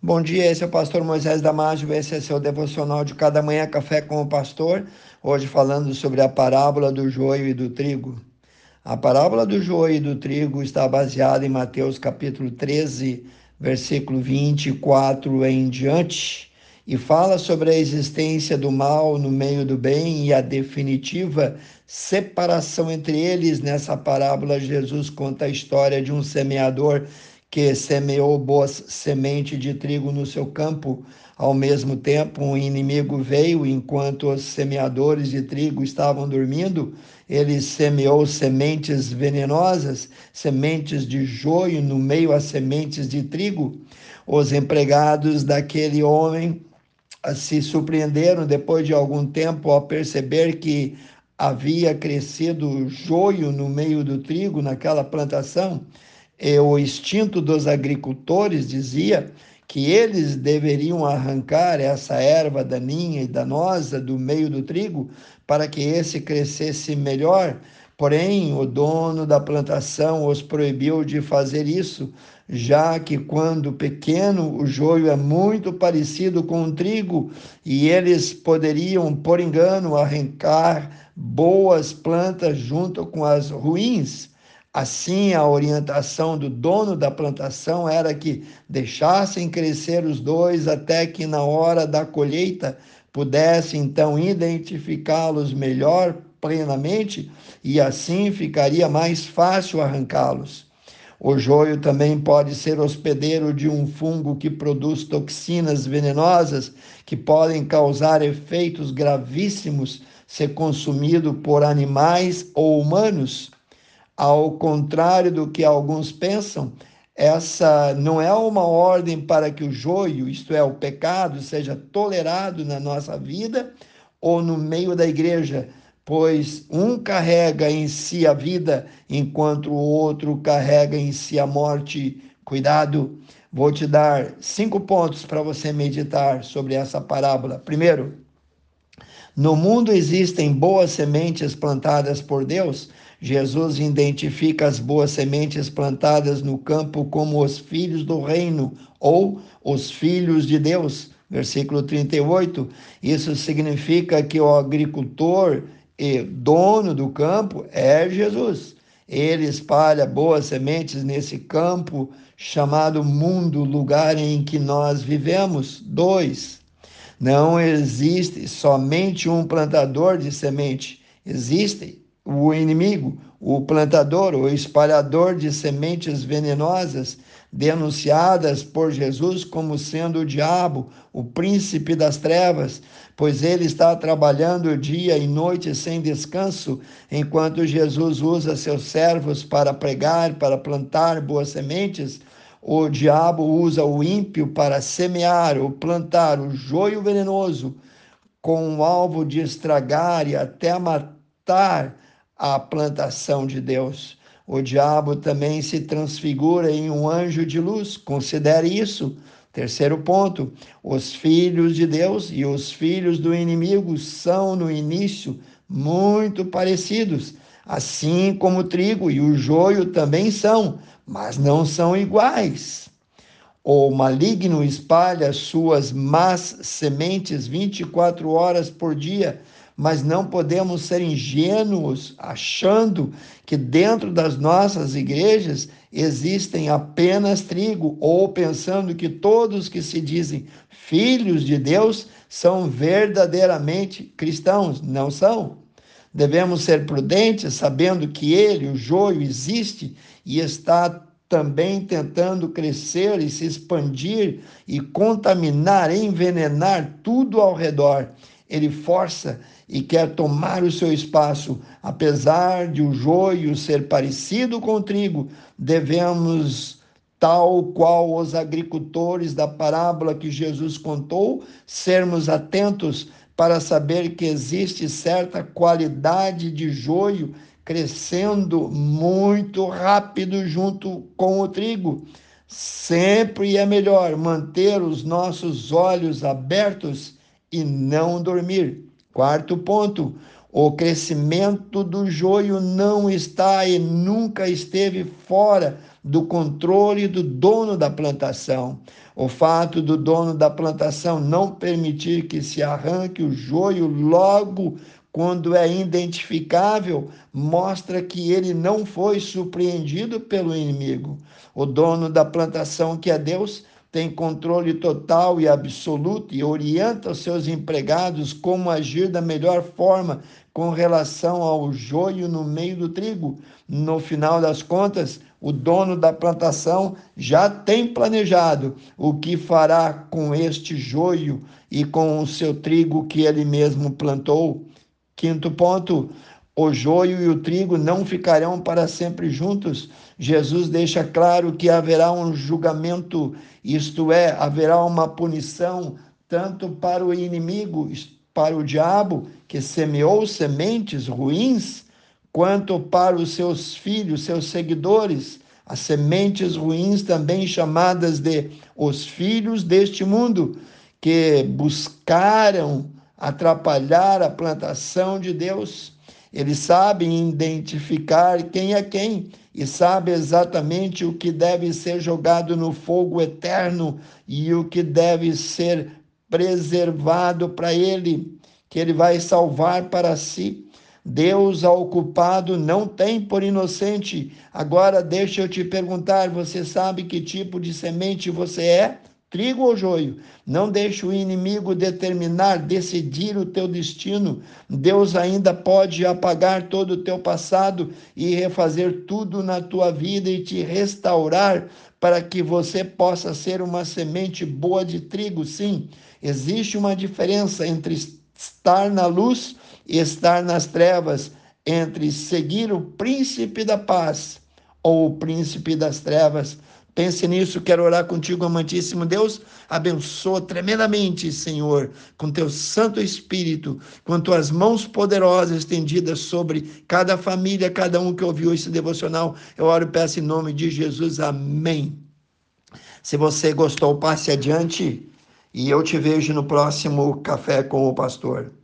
Bom dia, esse é o pastor Moisés Damásio, esse é seu devocional de cada manhã, Café com o Pastor. Hoje falando sobre a parábola do joio e do trigo. A parábola do joio e do trigo está baseada em Mateus capítulo 13, versículo 24 em diante, e fala sobre a existência do mal no meio do bem e a definitiva separação entre eles. Nessa parábola, Jesus conta a história de um semeador que semeou boas semente de trigo no seu campo. Ao mesmo tempo, um inimigo veio enquanto os semeadores de trigo estavam dormindo. Ele semeou sementes venenosas, sementes de joio no meio às sementes de trigo. Os empregados daquele homem se surpreenderam depois de algum tempo ao perceber que havia crescido joio no meio do trigo naquela plantação o instinto dos agricultores dizia que eles deveriam arrancar essa erva daninha e danosa do meio do trigo para que esse crescesse melhor. Porém, o dono da plantação os proibiu de fazer isso, já que quando pequeno o joio é muito parecido com o trigo e eles poderiam, por engano, arrancar boas plantas junto com as ruins. Assim, a orientação do dono da plantação era que deixassem crescer os dois até que, na hora da colheita, pudesse então identificá-los melhor plenamente e assim ficaria mais fácil arrancá-los. O joio também pode ser hospedeiro de um fungo que produz toxinas venenosas que podem causar efeitos gravíssimos se consumido por animais ou humanos. Ao contrário do que alguns pensam, essa não é uma ordem para que o joio, isto é, o pecado, seja tolerado na nossa vida ou no meio da igreja, pois um carrega em si a vida, enquanto o outro carrega em si a morte. Cuidado, vou te dar cinco pontos para você meditar sobre essa parábola. Primeiro, no mundo existem boas sementes plantadas por Deus. Jesus identifica as boas sementes plantadas no campo como os filhos do reino ou os filhos de Deus. Versículo 38. Isso significa que o agricultor e dono do campo é Jesus. Ele espalha boas sementes nesse campo chamado mundo, lugar em que nós vivemos. Dois, não existe somente um plantador de semente, existe o inimigo, o plantador, o espalhador de sementes venenosas, denunciadas por Jesus como sendo o diabo, o príncipe das trevas, pois ele está trabalhando dia e noite sem descanso, enquanto Jesus usa seus servos para pregar, para plantar boas sementes o diabo usa o ímpio para semear ou plantar o joio venenoso com o alvo de estragar e até matar a plantação de Deus. O diabo também se transfigura em um anjo de luz. Considere isso. Terceiro ponto: os filhos de Deus e os filhos do inimigo são, no início, muito parecidos, assim como o trigo e o joio também são, mas não são iguais. O maligno espalha suas más sementes 24 horas por dia, mas não podemos ser ingênuos achando que dentro das nossas igrejas existem apenas trigo ou pensando que todos que se dizem filhos de Deus são verdadeiramente cristãos. Não são. Devemos ser prudentes, sabendo que ele, o joio, existe e está também tentando crescer e se expandir e contaminar, envenenar tudo ao redor. Ele força e quer tomar o seu espaço. Apesar de o joio ser parecido com o trigo, devemos, tal qual os agricultores da parábola que Jesus contou, sermos atentos para saber que existe certa qualidade de joio crescendo muito rápido junto com o trigo. Sempre é melhor manter os nossos olhos abertos e não dormir. Quarto ponto: o crescimento do joio não está e nunca esteve fora do controle do dono da plantação. O fato do dono da plantação não permitir que se arranque o joio logo quando é identificável, mostra que ele não foi surpreendido pelo inimigo. O dono da plantação, que é Deus, tem controle total e absoluto e orienta os seus empregados como agir da melhor forma com relação ao joio no meio do trigo. No final das contas, o dono da plantação já tem planejado o que fará com este joio e com o seu trigo que ele mesmo plantou. Quinto ponto, o joio e o trigo não ficarão para sempre juntos. Jesus deixa claro que haverá um julgamento, isto é, haverá uma punição tanto para o inimigo, para o diabo, que semeou sementes ruins, quanto para os seus filhos, seus seguidores, as sementes ruins também chamadas de os filhos deste mundo, que buscaram atrapalhar a plantação de Deus. Eles sabem identificar quem é quem e sabem exatamente o que deve ser jogado no fogo eterno e o que deve ser preservado para ele, que ele vai salvar para si. Deus ao culpado não tem por inocente. Agora deixa eu te perguntar: você sabe que tipo de semente você é? Trigo ou joio. Não deixe o inimigo determinar, decidir o teu destino. Deus ainda pode apagar todo o teu passado e refazer tudo na tua vida e te restaurar para que você possa ser uma semente boa de trigo. Sim, existe uma diferença entre estar na luz e estar nas trevas, entre seguir o príncipe da paz ou o príncipe das trevas. Pense nisso, quero orar contigo, amantíssimo Deus. Abençoa tremendamente, Senhor, com teu Santo Espírito, com tuas mãos poderosas estendidas sobre cada família, cada um que ouviu esse devocional. Eu oro e peço em nome de Jesus. Amém. Se você gostou, passe adiante e eu te vejo no próximo Café com o Pastor.